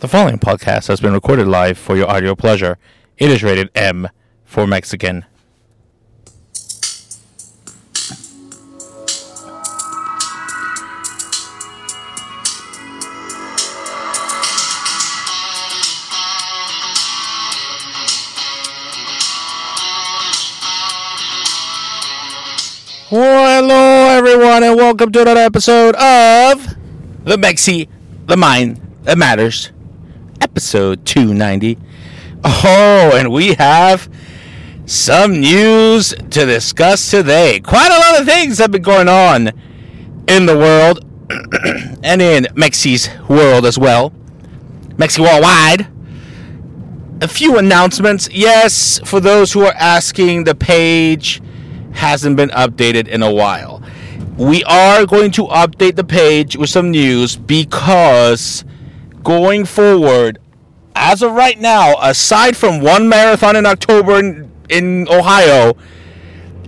The following podcast has been recorded live for your audio pleasure. It is rated M for Mexican. Hello, everyone, and welcome to another episode of The Mexi, The Mind That Matters, episode 290. Oh, and we have some news to discuss today. Quite a lot of things have been going on in the world and in Mexi's world as well. Mexi worldwide. A few announcements. Yes, for those who are asking, the page hasn't been updated in a while. We are going to update the page with some news because going forward, as of right now, aside from one marathon in October in, in Ohio,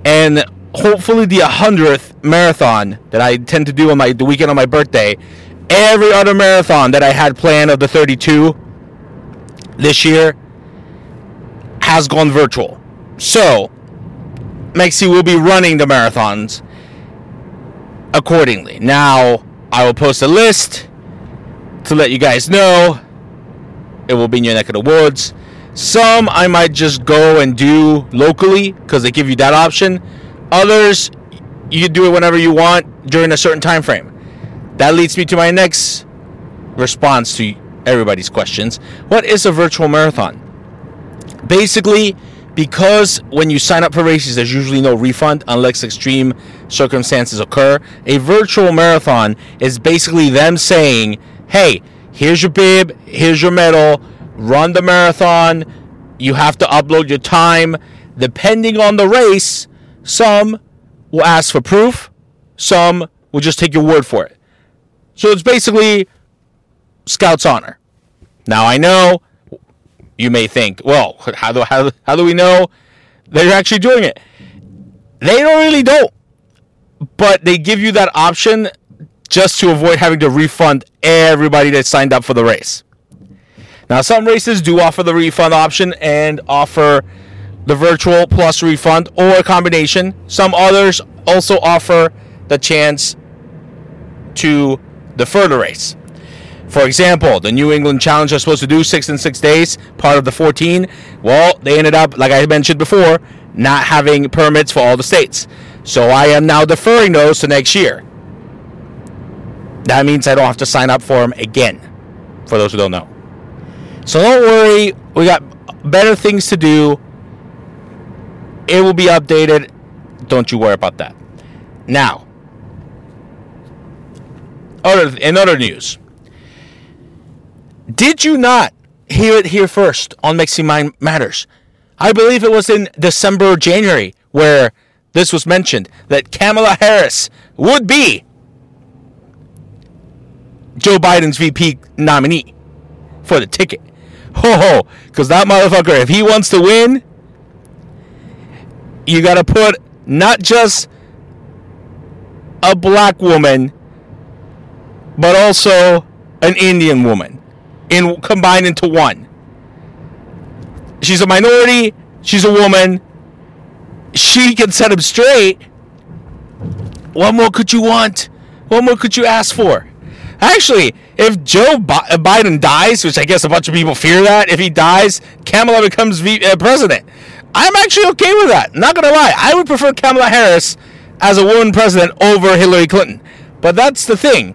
and hopefully the 100th marathon that I tend to do on my the weekend on my birthday, every other marathon that I had planned of the 32 this year has gone virtual. So, Mexi will be running the marathons accordingly. Now, I will post a list to let you guys know. It will be in your neck of the woods. Some I might just go and do locally because they give you that option. Others, you do it whenever you want during a certain time frame. That leads me to my next response to everybody's questions. What is a virtual marathon? Basically, because when you sign up for races, there's usually no refund unless extreme circumstances occur. A virtual marathon is basically them saying, hey, here's your bib, here's your medal, run the marathon. You have to upload your time. Depending on the race, some will ask for proof, some will just take your word for it. So it's basically Scout's honor. Now I know you may think, well, how do, how, how do we know they're actually doing it? They don't really don't. But they give you that option just to avoid having to refund everybody that signed up for the race. Now, some races do offer the refund option and offer the virtual plus refund or a combination. Some others also offer the chance to defer the race. For example, the New England Challenge was supposed to do six and six days, part of the 14. Well, they ended up, like I mentioned before, not having permits for all the states. So I am now deferring those to next year. That means I don't have to sign up for them again, for those who don't know. So don't worry, we got better things to do. It will be updated. Don't you worry about that. Now, other, in other news, did you not hear it here first on Mixing Mind Matters? I believe it was in December or January where this was mentioned that Kamala Harris would be Joe Biden's VP nominee for the ticket. Ho ho, because that motherfucker, if he wants to win, you got to put not just a black woman, but also an Indian woman in combined into one. She's a minority. She's a woman. She can set him straight. What more could you want? What more could you ask for? Actually, if Joe Biden dies, which I guess a bunch of people fear that, if he dies, Kamala becomes uh, president. I'm actually okay with that. Not gonna lie, I would prefer Kamala Harris as a woman president over Hillary Clinton. But that's the thing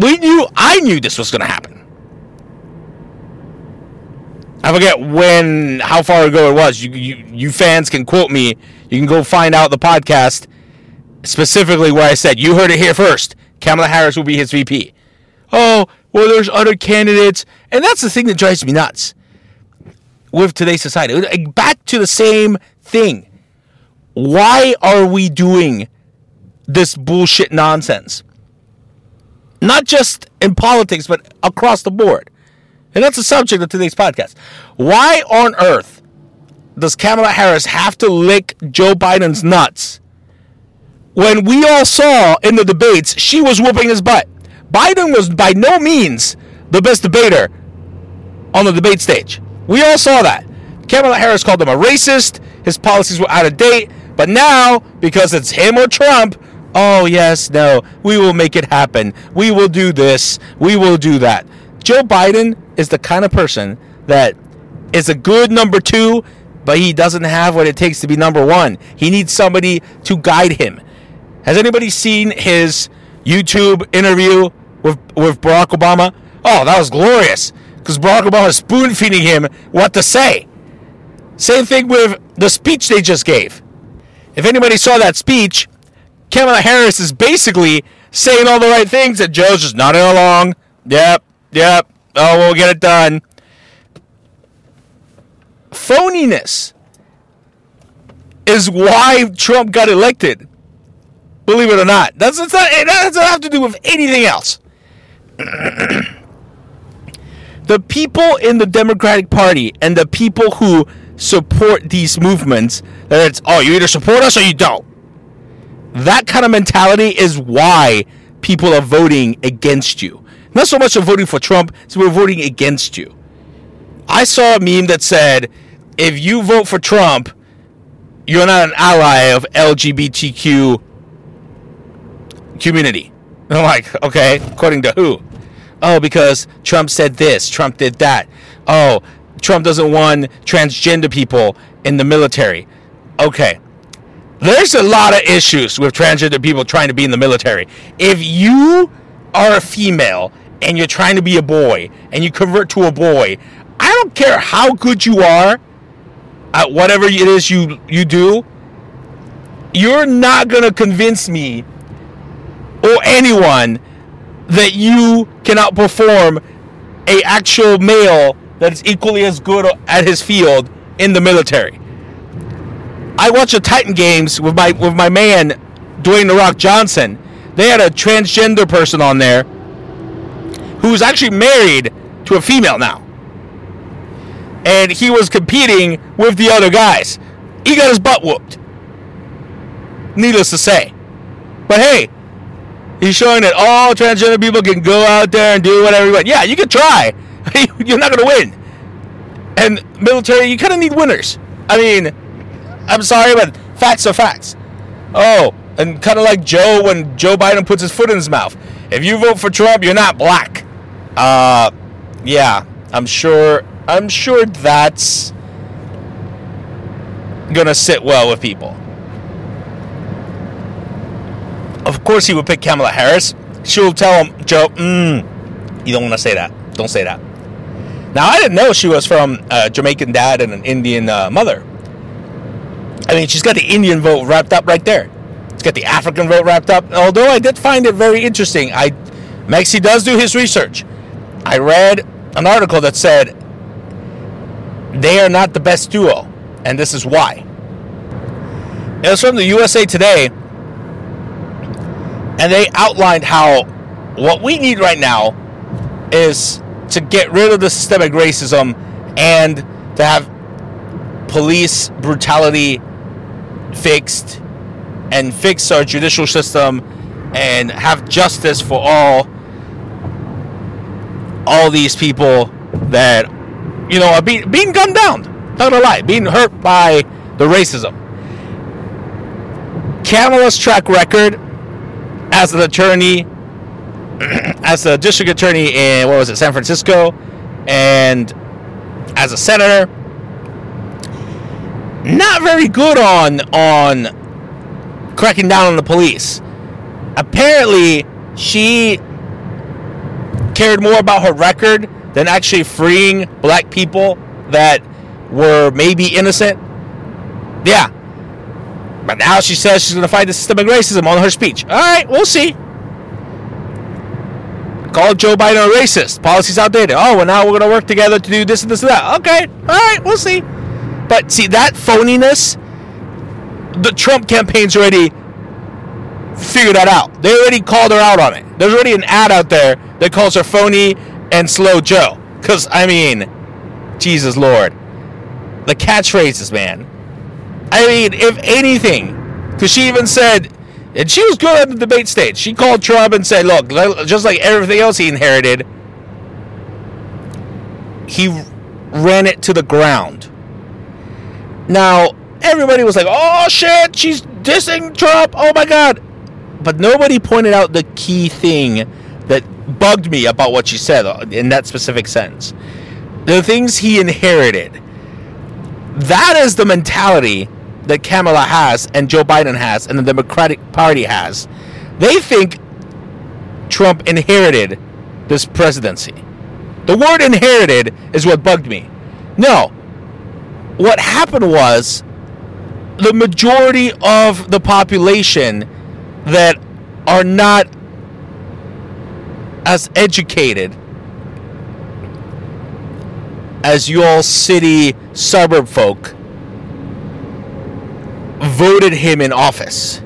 we knew I knew this was to happen. I forget when, how far ago it was. You, you, you fans can quote me. You can go find out the podcast specifically where I said you heard it here first. Kamala Harris will be his VP. Oh, well, there's other candidates, and that's the thing that drives me nuts with today's society. Back to the same thing. Why are we doing this bullshit nonsense? not just in politics, but across the board. And that's the subject of today's podcast. Why on earth does Kamala Harris have to lick Joe Biden's nuts when we all saw in the debates she was whooping his butt? Biden was by no means the best debater on the debate stage. We all saw that. Kamala Harris called him a racist. His policies were out of date. But now, because it's him or Trump, oh, yes, no, we will make it happen. We will do this. We will do that. Joe Biden is the kind of person that is a good number two, but he doesn't have what it takes to be number one. He needs somebody to guide him. Has anybody seen his YouTube interview with, with Barack Obama? Oh, that was glorious because Barack Obama is spoon feeding him what to say. Same thing with the speech they just gave. If anybody saw that speech, Kamala Harris is basically saying all the right things that Joe's just nodding along. Yep, yep. Oh, we'll get it done. Phoniness is why Trump got elected. Believe it or not. That's, that's not, eh, that doesn't have to do with anything else. the people in the Democratic Party and the people who support these movements, that it's, oh, you either support us or you don't. That kind of mentality is why people are voting against you. Not so much of voting for Trump, so we're voting against you. I saw a meme that said, if you vote for Trump, you're not an ally of LGBTQ community. I'm like, okay, according to who? Oh, because Trump said this, Trump did that. Oh, Trump doesn't want transgender people in the military. Okay. There's a lot of issues with transgender people trying to be in the military. If you are a female and you're trying to be a boy and you convert to a boy, I don't care how good you are at whatever it is you you do, you're not going to convince me or anyone that you can outperform a actual male that is equally as good at his field in the military. I watched the Titan games with my with my man Dwayne the Rock Johnson. They had a transgender person on there who's actually married to a female now. And he was competing with the other guys. He got his butt whooped. Needless to say. But hey, he's showing that all transgender people can go out there and do whatever you want. Yeah, you can try. You're not going to win. And military, you kind of need winners. I mean, I'm sorry, but facts are facts. Oh, and kind of like Joe when Joe Biden puts his foot in his mouth. If you vote for Trump, you're not black. Uh, yeah, I'm sure. I'm sure that's gonna sit well with people. Of course, he would pick Kamala Harris. She'll tell him, Joe, mm, you don't want to say that. Don't say that. Now, I didn't know she was from a Jamaican dad and an Indian uh, mother. I mean, she's got the Indian vote wrapped up right there. She's got the African vote wrapped up. Although I did find it very interesting. I Maxie does do his research. I read an article that said they are not the best duo, and this is why. It was from the USA Today, and they outlined how what we need right now is to get rid of the systemic racism and to have police brutality fixed and fix our judicial system and have justice for all all these people that you know are being being gunned down. Not gonna lie, being hurt by the racism. Kamala's track record as an attorney as a district attorney in what was it, San Francisco, and as a senator. Not very good on on cracking down on the police. Apparently, she cared more about her record than actually freeing black people that were maybe innocent. Yeah. But now she says she's going to fight the systemic racism on her speech. All right, we'll see. Call Joe Biden a racist. Policies outdated. Oh, well, now we're going to work together to do this and this and that. Okay. All right. We'll see. But see, that phoniness, the Trump campaign's already figured that out. They already called her out on it. There's already an ad out there that calls her phony and slow Joe. Because, I mean, Jesus Lord. The catchphrases, man. I mean, if anything, because she even said, and she was good at the debate stage. She called Trump and said, look, just like everything else he inherited, he ran it to the ground. Now, everybody was like, oh shit, she's dissing Trump. Oh my God. But nobody pointed out the key thing that bugged me about what she said uh, in that specific sentence. The things he inherited. That is the mentality that Kamala has and Joe Biden has and the Democratic Party has. They think Trump inherited this presidency. The word inherited is what bugged me. No. What happened was the majority of the population that are not as educated as you all city suburb folk voted him in office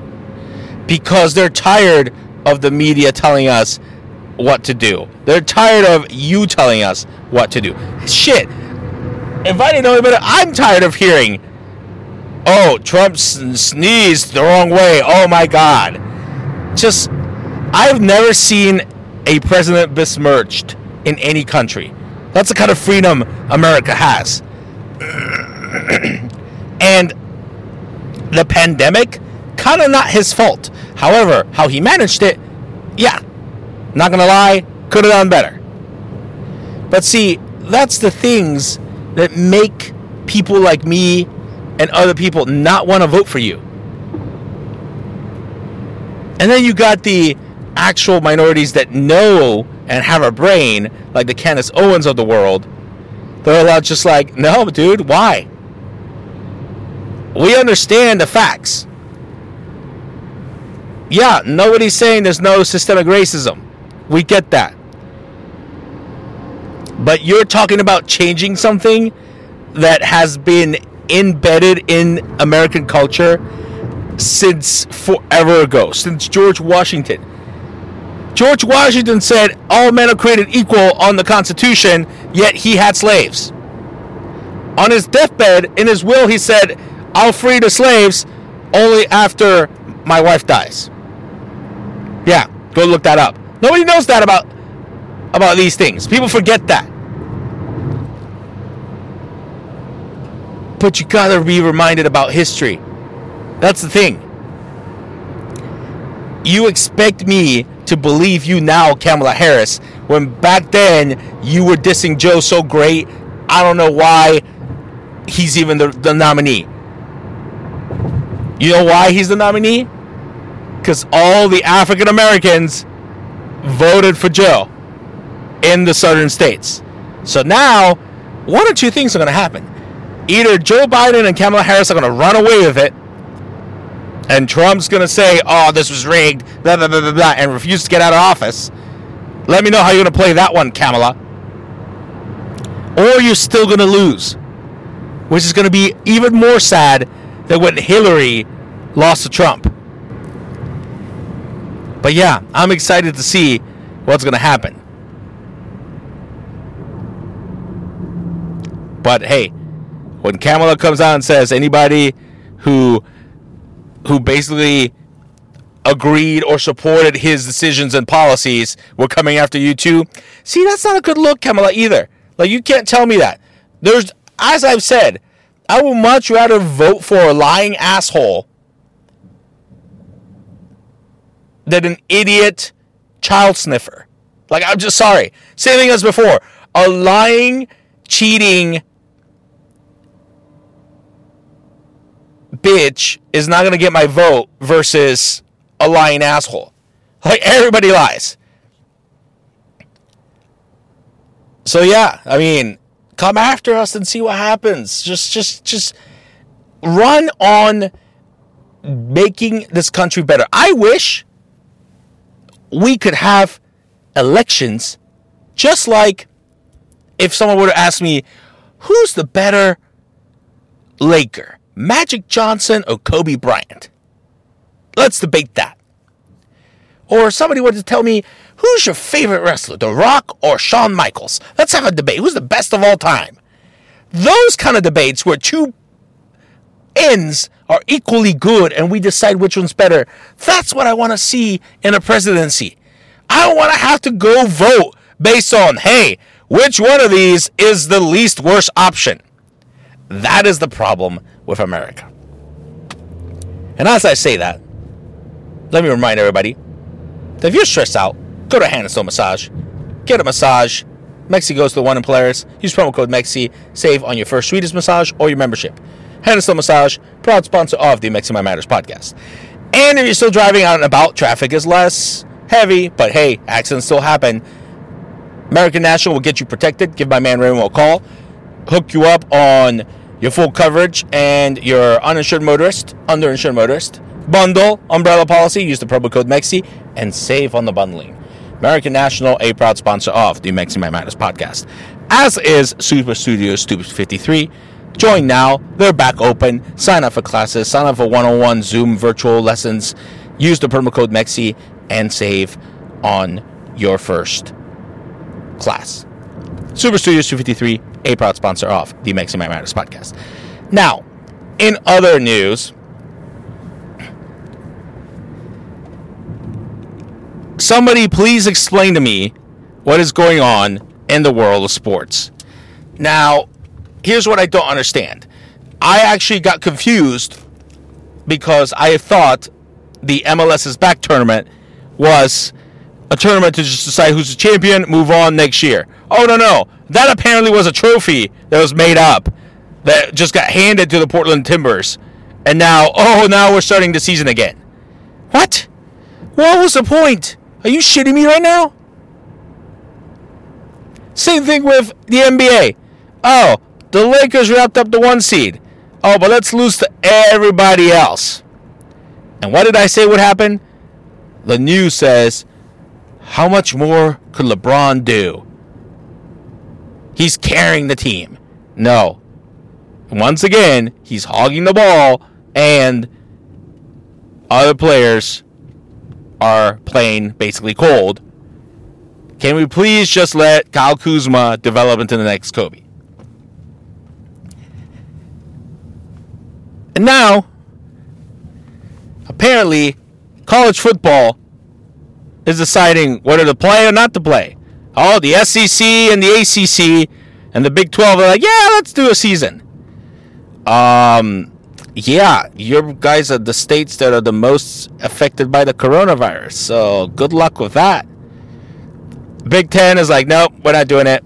because they're tired of the media telling us what to do. They're tired of you telling us what to do. Shit. If I didn't know any better, I'm tired of hearing, oh, Trump sneezed the wrong way. Oh my God. Just, I've never seen a president besmirched in any country. That's the kind of freedom America has. and the pandemic, kind of not his fault. However, how he managed it, yeah, not gonna lie, could have done better. But see, that's the things that make people like me and other people not want to vote for you. And then you got the actual minorities that know and have a brain, like the Candace Owens of the world. They're allowed just like, no, dude, why? We understand the facts. Yeah, nobody's saying there's no systemic racism. We get that. But you're talking about changing something that has been embedded in American culture since forever ago, since George Washington. George Washington said all men are created equal on the Constitution, yet he had slaves. On his deathbed, in his will, he said, I'll free the slaves only after my wife dies. Yeah, go look that up. Nobody knows that about about these things. People forget that. But you gotta be reminded about history. That's the thing. You expect me to believe you now, Kamala Harris, when back then you were dissing Joe so great. I don't know why he's even the, the nominee. You know why he's the nominee? Because all the African Americans voted for Joe in the southern states. So now, one or two things are going to happen. Either Joe Biden and Kamala Harris are going to run away with it, and Trump's going to say, oh, this was rigged, blah, blah, blah, blah, blah, and refuse to get out of office. Let me know how you're going to play that one, Kamala. Or you're still going to lose, which is going to be even more sad than when Hillary lost to Trump. But yeah, I'm excited to see what's going to happen. But hey, when Kamala comes out and says anybody who who basically agreed or supported his decisions and policies were coming after you too. See, that's not a good look, Kamala, either. Like you can't tell me that. There's as I've said, I would much rather vote for a lying asshole than an idiot child sniffer. Like, I'm just sorry. Same thing as before. A lying, cheating bitch is not going to get my vote versus a lying asshole. Like, everybody lies. So, yeah, I mean, come after us and see what happens. Just, just, just run on making this country better. I wish we could have elections just like if someone were to ask me, who's the better Laker, Magic Johnson or Kobe Bryant? Let's debate that. Or somebody were to tell me, who's your favorite wrestler, The Rock or Shawn Michaels? Let's have a debate. Who's the best of all time? Those kind of debates where two ends are equally good and we decide which one's better. That's what I want to see in a presidency. I don't want to have to go vote based on, hey, Which one of these is the least worst option? That is the problem with America. And as I say that, let me remind everybody that if you're stressed out, go to Stone Massage, get a massage. Mexi goes to the one in Polaris. Use promo code MEXI. Save on your first Swedish massage or your membership. Stone Massage, proud sponsor of the Mexi My Matters podcast. And if you're still driving out and about, traffic is less heavy, but hey, accidents still happen. American National will get you protected. Give my man Raymond a call. Hook you up on your full coverage and your uninsured motorist, underinsured motorist, bundle, umbrella policy, use the promo code MEXI, and save on the bundling. American National, a proud sponsor of the Mexi My Madness podcast, as is Super Studios Stupid 53. Join now. They're back open. Sign up for classes. Sign up for one-on-one Zoom virtual lessons. Use the promo code MEXI and save on your first class. Super Studios 253, a proud sponsor of the Mexi My Matters podcast. Now, in other news, somebody please explain to me what is going on in the world of sports. Now, here's what I don't understand. I actually got confused because I thought the MLS is Back tournament was a tournament to just decide who's the champion, move on next year. Oh no no, that apparently was a trophy that was made up that just got handed to the Portland Timbers, and now oh now we're starting the season again. What? What was the point? Are you shitting me right now? Same thing with the NBA. Oh, the Lakers wrapped up the one seed. Oh, but let's lose to everybody else. And what did I say would happen? The news says, how much more could LeBron do? He's carrying the team. No. Once again, he's hogging the ball, and other players are playing basically cold. Can we please just let Kyle Kuzma develop into the next Kobe? And now, apparently, college football is deciding whether to play or not to play. Oh, the SEC and the ACC and the Big 12 are like, yeah, let's do a season. Um, yeah, your guys are the states that are the most affected by the coronavirus. So good luck with that. Big Ten is like, nope, we're not doing it.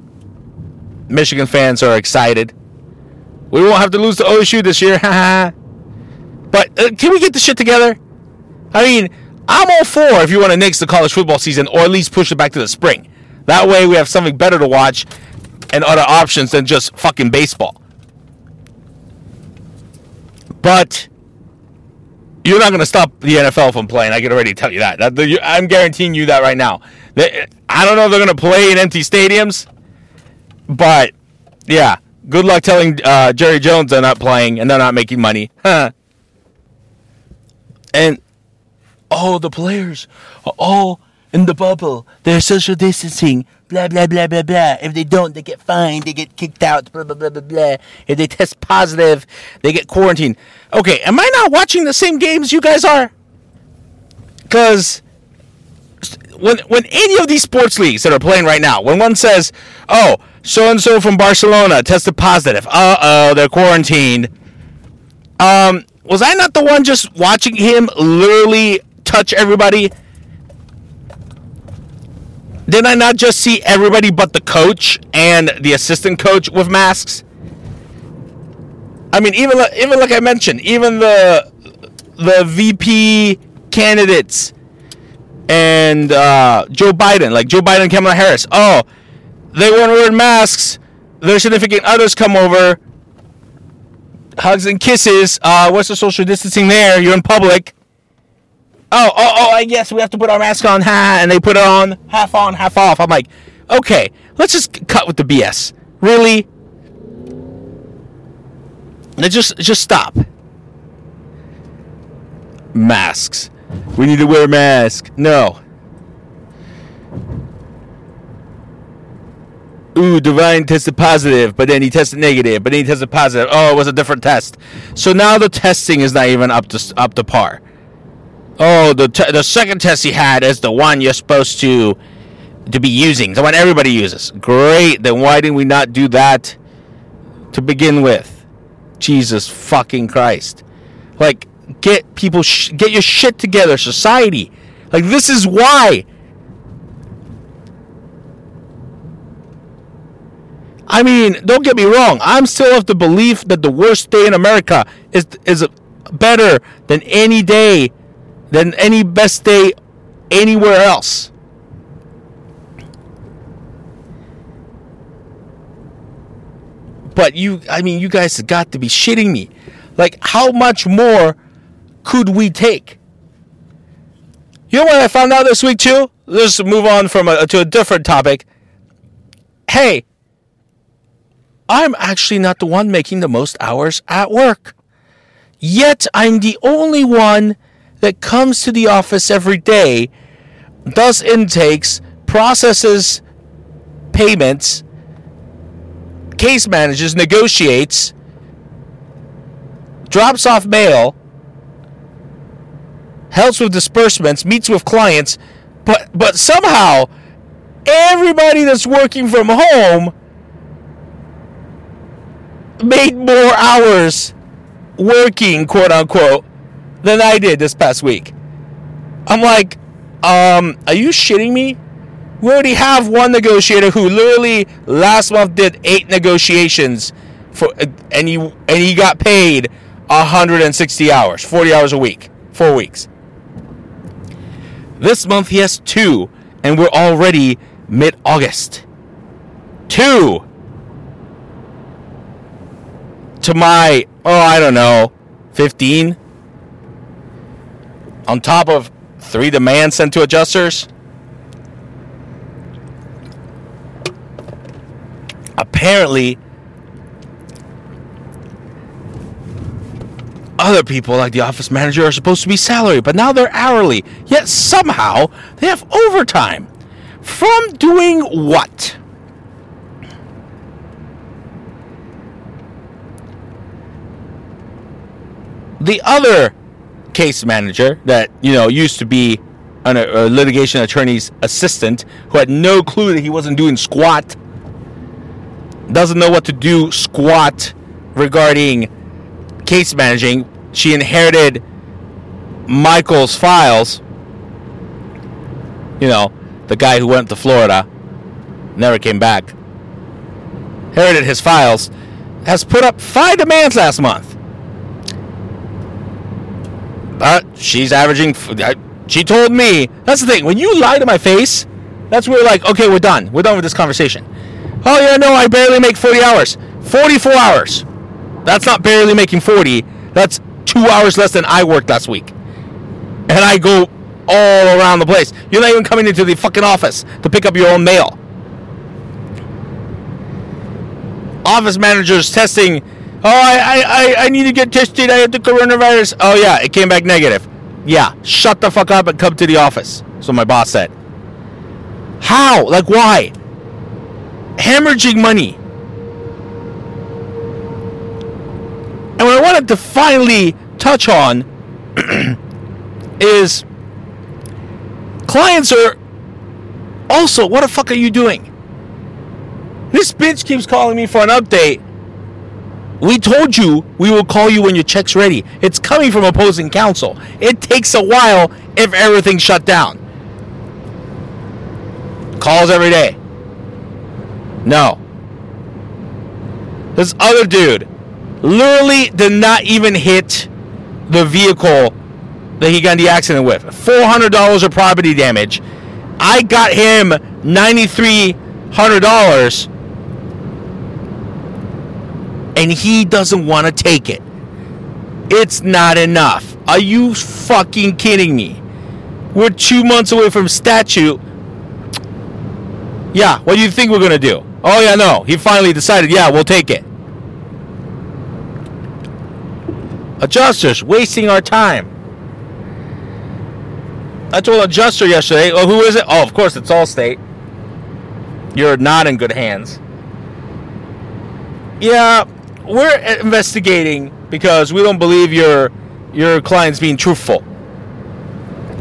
Michigan fans are excited. We won't have to lose to OSU this year. but uh, can we get the shit together? I mean, I'm all for if you want to nix the college football season or at least push it back to the spring. That way we have something better to watch and other options than just fucking baseball. But you're not going to stop the NFL from playing. I can already tell you that. I'm guaranteeing you that right now. I don't know if they're going to play in empty stadiums, but yeah, good luck telling uh, Jerry Jones they're not playing and they're not making money. And oh, the players are all in the bubble. They're social distancing blah blah blah blah blah. If they don't, they get fined, they get kicked out, blah blah blah blah blah. If they test positive, they get quarantined. Okay, am I not watching the same games you guys are? Because when when any of these sports leagues that are playing right now, when one says, "Oh, so and so from Barcelona tested positive," uh oh, they're quarantined. Um, was I not the one just watching him literally touch everybody? Did I not just see everybody but the coach and the assistant coach with masks? I mean, even even like I mentioned, even the the VP candidates and uh, Joe Biden, like Joe Biden and Kamala Harris. Oh, they weren't wearing masks. Their significant others come over, hugs and kisses. Uh, what's the social distancing there? You're in public oh, oh, oh, I guess we have to put our mask on, ha, and they put it on, half on, half off. I'm like, okay, let's just cut with the BS. Really? Let's just just stop. Masks. We need to wear a mask. No. Ooh, DeWine tested positive, but then he tested negative, but then he tested positive. Oh, it was a different test. So now the testing is not even up to up to par. Oh, the the second test he had is the one you're supposed to to be using, the one everybody uses. Great. Then why didn't we not do that to begin with? Jesus fucking Christ. Like, get people, sh- get your shit together, society. Like, this is why. I mean, don't get me wrong. I'm still of the belief that the worst day in America is is better than any day, than any best day anywhere else. But you, I mean, you guys have got to be shitting me. Like, how much more could we take? You know what I found out this week too? Let's move on from a, to a different topic. Hey, I'm actually not the one making the most hours at work. Yet I'm the only one that comes to the office every day, does intakes, processes payments, case manages, negotiates, drops off mail, helps with disbursements, meets with clients, but but somehow everybody that's working from home made more hours working, quote unquote, than I did this past week. I'm like, um, are you shitting me? We already have one negotiator who literally last month did eight negotiations for, and he and he got paid 160 hours, 40 hours a week, four weeks. This month he has two, and we're already mid-August. Two. To my, oh, I don't know, 15. On top of three demands sent to adjusters. apparently other people like the office manager are supposed to be salary but now they're hourly. Yet somehow they have overtime. From doing what? The other case manager that you know used to be an, a litigation attorney's assistant who had no clue that he wasn't doing squat doesn't know what to do squat regarding case managing. She inherited Michael's files. You know, the guy who went to Florida, never came back. Inherited his files, has put up five demands last month. But she's averaging. Uh, she told me that's the thing. When you lie to my face, that's where like, okay, we're done. We're done with this conversation. Oh, yeah, no, I barely make 40 hours. 44 hours. That's not barely making 40. That's two hours less than I worked last week. And I go all around the place. You're not even coming into the fucking office to pick up your own mail. Office managers testing. Oh, I, I, I need to get tested. I had the coronavirus. Oh, yeah, it came back negative. Yeah, shut the fuck up and come to the office. So my boss said. How? Like, why? hemorrhaging money. And what I wanted to finally touch on is clients are also, what the fuck are you doing? This bitch keeps calling me for an update. We told you we will call you when your check's ready. It's coming from opposing counsel. It takes a while if everything's shut down. Calls every day. No. This other dude literally did not even hit the vehicle that he got in the accident with. $400 of property damage. I got him $9,300 and he doesn't want to take it. It's not enough. Are you fucking kidding me? We're two months away from statute. Yeah, what do you think we're going to do? Oh, yeah, no. He finally decided, yeah, we'll take it. Adjusters, wasting our time. I told adjuster yesterday, oh, who is it? Oh, of course, it's Allstate. You're not in good hands. Yeah, we're investigating because we don't believe your your client's being truthful.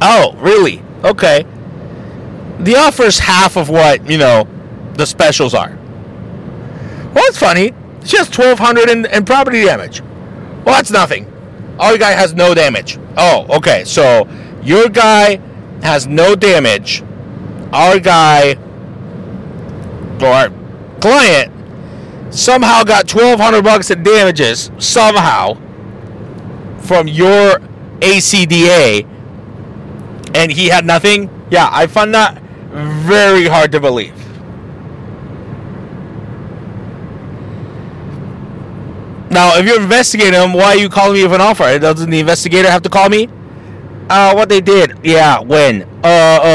Oh, really? Okay. the offer is half of what you know the specials are. Well, it's funny. She has twelve hundred in, in property damage. Well, that's nothing. Our guy has no damage. Oh, okay. So your guy has no damage. Our guy or our client somehow got twelve hundred bucks in damages somehow from your ACDA, and he had nothing. Yeah, I find that very hard to believe. Now, if you're investigating him, why are you calling me with an offer? Doesn't the investigator have to call me? Uh, what they did? Yeah, when? Uh,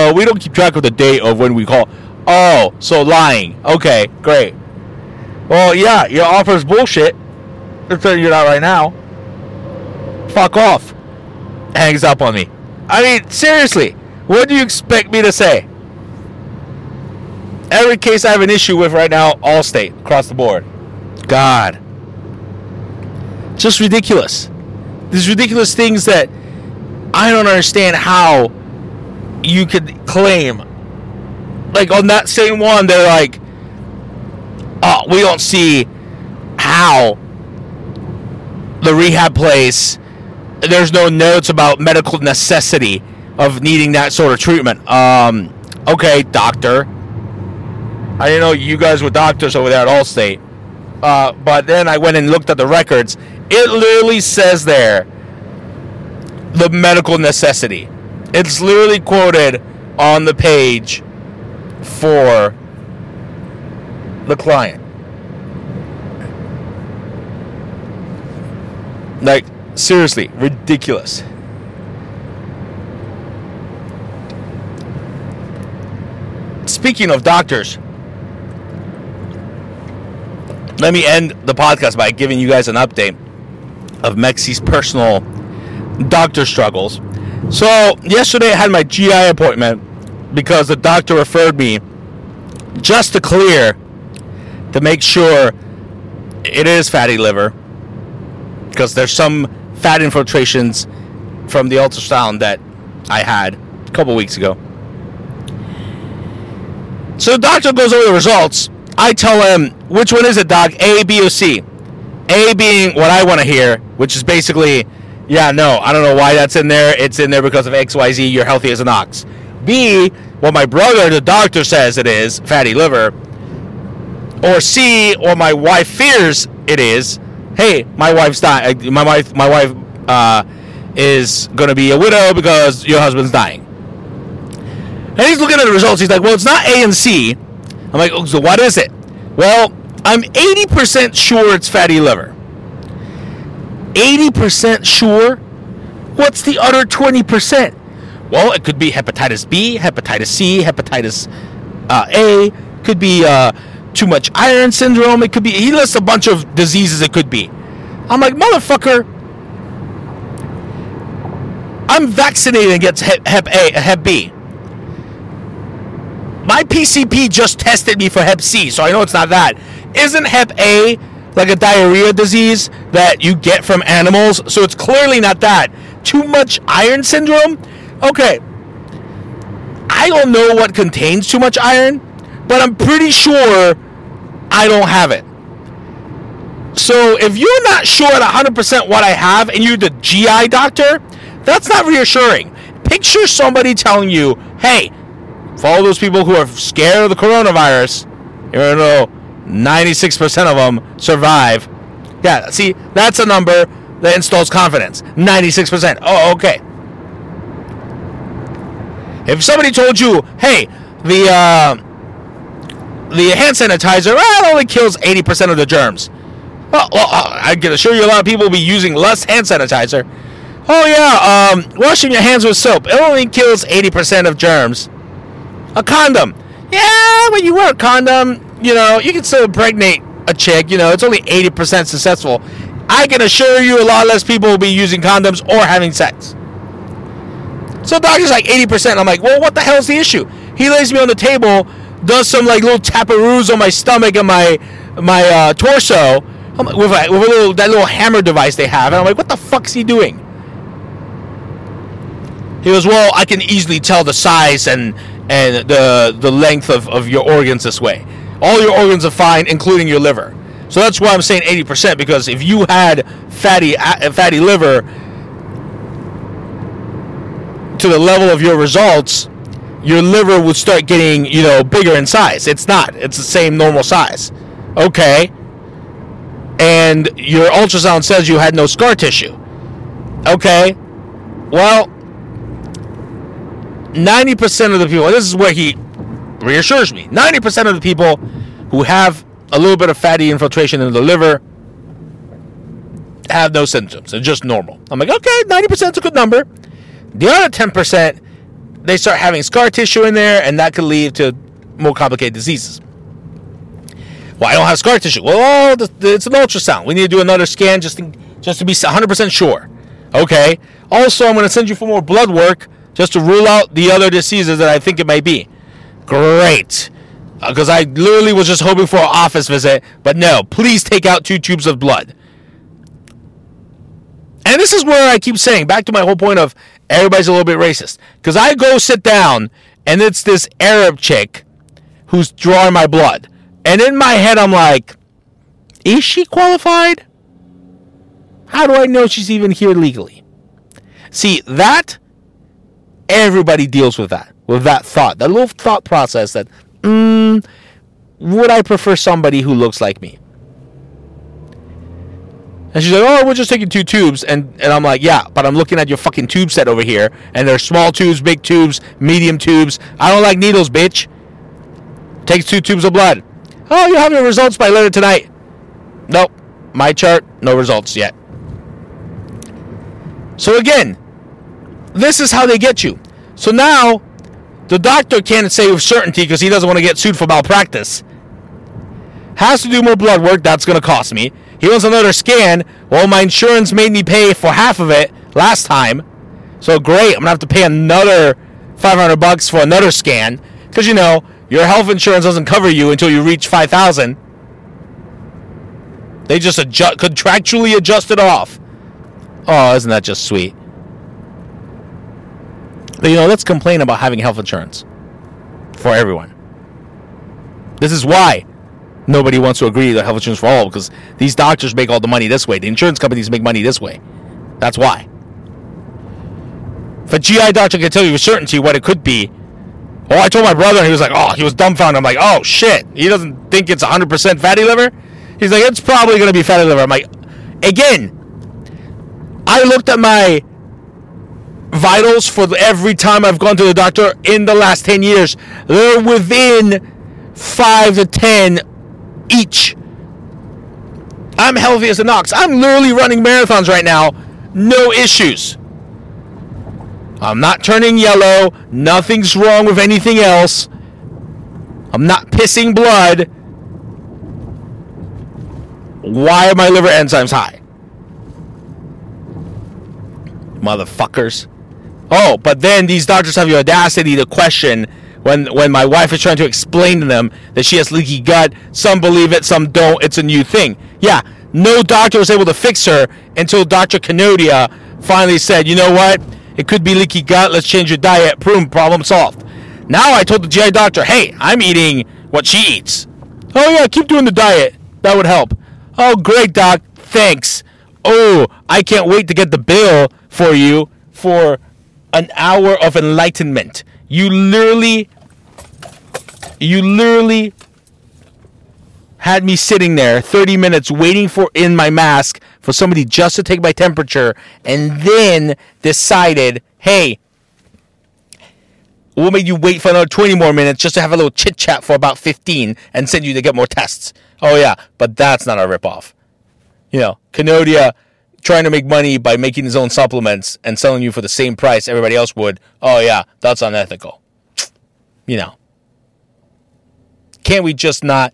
uh, we don't keep track of the date of when we call. Oh, so lying. Okay, great. Well, yeah, your offer is bullshit. I'm telling you that right now. Fuck off. Hangs up on me. I mean, seriously, what do you expect me to say? Every case I have an issue with right now, Allstate, across the board. God. Just ridiculous. These ridiculous things that I don't understand how you could claim. Like on that same one, they're like, oh, we don't see how the rehab place, there's no notes about medical necessity of needing that sort of treatment. Um, okay, doctor. I didn't know you guys were doctors over there at Allstate. Uh, but then I went and looked at the records. It literally says there the medical necessity. It's literally quoted on the page for the client. Like, seriously, ridiculous. Speaking of doctors, let me end the podcast by giving you guys an update of Mexi's personal doctor struggles. So, yesterday I had my GI appointment because the doctor referred me just to clear to make sure it is fatty liver because there's some fat infiltrations from the ultrasound that I had a couple weeks ago. So the doctor goes over the results. I tell him, which one is it, doc? A, B, or C? A being what I want to hear, which is basically, yeah, no, I don't know why that's in there. It's in there because of XYZ, you're healthy as an ox. B, what my brother, the doctor, says it is, fatty liver. Or C, or my wife fears it is, hey, my wife's dying. My wife, my wife uh, is to be a widow because your husband's dying. And he's looking at the results. He's like, well, it's not A and C. I'm like, oh, so what is it? Well, I'm 80% sure it's fatty liver. 80% sure? What's the other 20%? Well, it could be hepatitis B, hepatitis C, hepatitis uh, A, could be uh, too much iron syndrome. It could be, he lists a bunch of diseases it could be. I'm like, motherfucker, I'm vaccinated against hep, A, hep B. My PCP just tested me for hep C, so I know it's not that. Isn't hep A like a diarrhea disease that you get from animals? So it's clearly not that. Too much iron syndrome? Okay. I don't know what contains too much iron, but I'm pretty sure I don't have it. So if you're not sure at 100% what I have and you're the GI doctor, that's not reassuring. Picture somebody telling you, hey, follow those people who are scared of the coronavirus, even though 96% of them survive. Yeah, see, that's a number that installs confidence. 96%. Oh, okay. If somebody told you, hey, the uh, the hand sanitizer well, only kills 80% of the germs. Well, well, I can assure you a lot of people will be using less hand sanitizer. Oh, yeah, um, washing your hands with soap. It only kills 80% of germs. A condom. Yeah, when you wear a condom, you know, you can still impregnate a chick. You know, it's only 80% successful. I can assure you a lot less people will be using condoms or having sex. So doctor's like 80%. I'm like, well, what the hell is the issue? He lays me on the table, does some like little taparoos on my stomach and my my uh, torso with, a, with a little that little hammer device they have, and I'm like, what the fuck's he doing? He goes, well, I can easily tell the size and and the the length of, of your organs this way. All your organs are fine, including your liver. So that's why I'm saying 80% because if you had fatty fatty liver to the level of your results, your liver would start getting, you know, bigger in size. It's not. It's the same normal size. Okay. And your ultrasound says you had no scar tissue. Okay. Well, 90% of the people, this is where he reassures me 90% of the people who have a little bit of fatty infiltration in the liver have no symptoms. It's just normal. I'm like, okay, 90% is a good number. The other 10%, they start having scar tissue in there, and that could lead to more complicated diseases. Well, I don't have scar tissue. Well, it's an ultrasound. We need to do another scan just to, just to be 100% sure. Okay. Also, I'm going to send you for more blood work just to rule out the other diseases that I think it might be. Great. Because uh, I literally was just hoping for an office visit, but no, please take out two tubes of blood. This is where I keep saying, back to my whole point of everybody's a little bit racist. Because I go sit down, and it's this Arab chick who's drawing my blood. And in my head, I'm like, is she qualified? How do I know she's even here legally? See, that, everybody deals with that, with that thought, that little thought process that, mm, would I prefer somebody who looks like me? And she's like, oh, we're just taking two tubes. And, and I'm like, yeah, but I'm looking at your fucking tube set over here. And there's small tubes, big tubes, medium tubes. I don't like needles, bitch. Takes two tubes of blood. Oh, you have your results by later tonight. Nope. My chart, no results yet. So again, this is how they get you. So now, the doctor can't say with certainty because he doesn't want to get sued for malpractice. Has to do more blood work. That's going to cost me. He wants another scan. Well, my insurance made me pay for half of it last time. So great, I'm gonna have to pay another 500 bucks for another scan because you know your health insurance doesn't cover you until you reach 5,000. They just adjust, contractually adjust it off. Oh, isn't that just sweet? But you know, let's complain about having health insurance for everyone. This is why nobody wants to agree to health insurance for all because these doctors make all the money this way. The insurance companies make money this way. That's why. If a GI doctor can tell you with certainty what it could be, oh, I told my brother, and he was like, oh, he was dumbfounded. I'm like, oh shit, he doesn't think it's 100% fatty liver. He's like, it's probably gonna be fatty liver. I'm like, again, I looked at my vitals for every time I've gone to the doctor in the last 10 years. They're within 5 to 10 each. I'm healthy as an ox. I'm literally running marathons right now. No issues. I'm not turning yellow. Nothing's wrong with anything else. I'm not pissing blood. Why are my liver enzymes high? Motherfuckers. Oh, but then these doctors have the audacity to question when when my wife is trying to explain to them that she has leaky gut. Some believe it, some don't. It's a new thing. Yeah, no doctor was able to fix her until Dr. Canodia finally said, "You know what? It could be leaky gut. Let's change your diet. Boom, problem solved." Now I told the GI doctor, "Hey, I'm eating what she eats." Oh yeah, keep doing the diet. That would help. Oh great, doc. Thanks. Oh, I can't wait to get the bill for you for an hour of enlightenment. You literally, you literally had me sitting there 30 minutes waiting for in my mask for somebody just to take my temperature and then decided, hey, what made you wait for another 20 more minutes just to have a little chit chat for about 15 and send you to get more tests. Oh, yeah, but that's not a ripoff. You know, Canodia trying to make money by making his own supplements and selling you for the same price everybody else would, oh yeah, that's unethical. You know. Can't we just not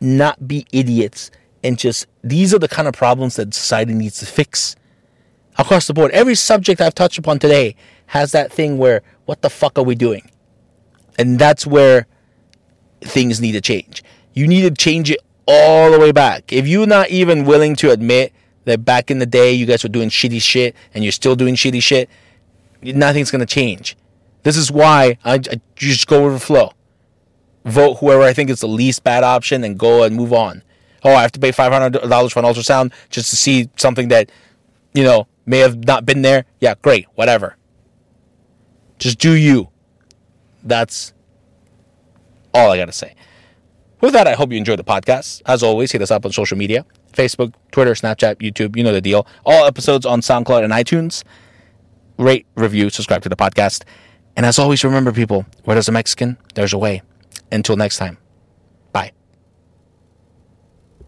not be idiots and just these are the kind of problems that society needs to fix across the board. Every subject I've touched upon today has that thing where what the fuck are we doing? And that's where things need to change. You need to change it all the way back. If you're not even willing to admit that back in the day you guys were doing shitty shit and you're still doing shitty shit, nothing's going to change. This is why I, I just go with the flow. Vote whoever I think is the least bad option and go and move on. Oh, I have to pay five hundred dollars for an ultrasound just to see something that, you know, may have not been there. Yeah, great, whatever. Just do you. That's all I got to say. With that, I hope you enjoyed the podcast. As always, hit us up on social media Facebook, Twitter, Snapchat, YouTube. You know the deal. All episodes on SoundCloud and iTunes. Rate, review, subscribe to the podcast. And as always, remember, people, where there's a Mexican, there's a way. Until next time.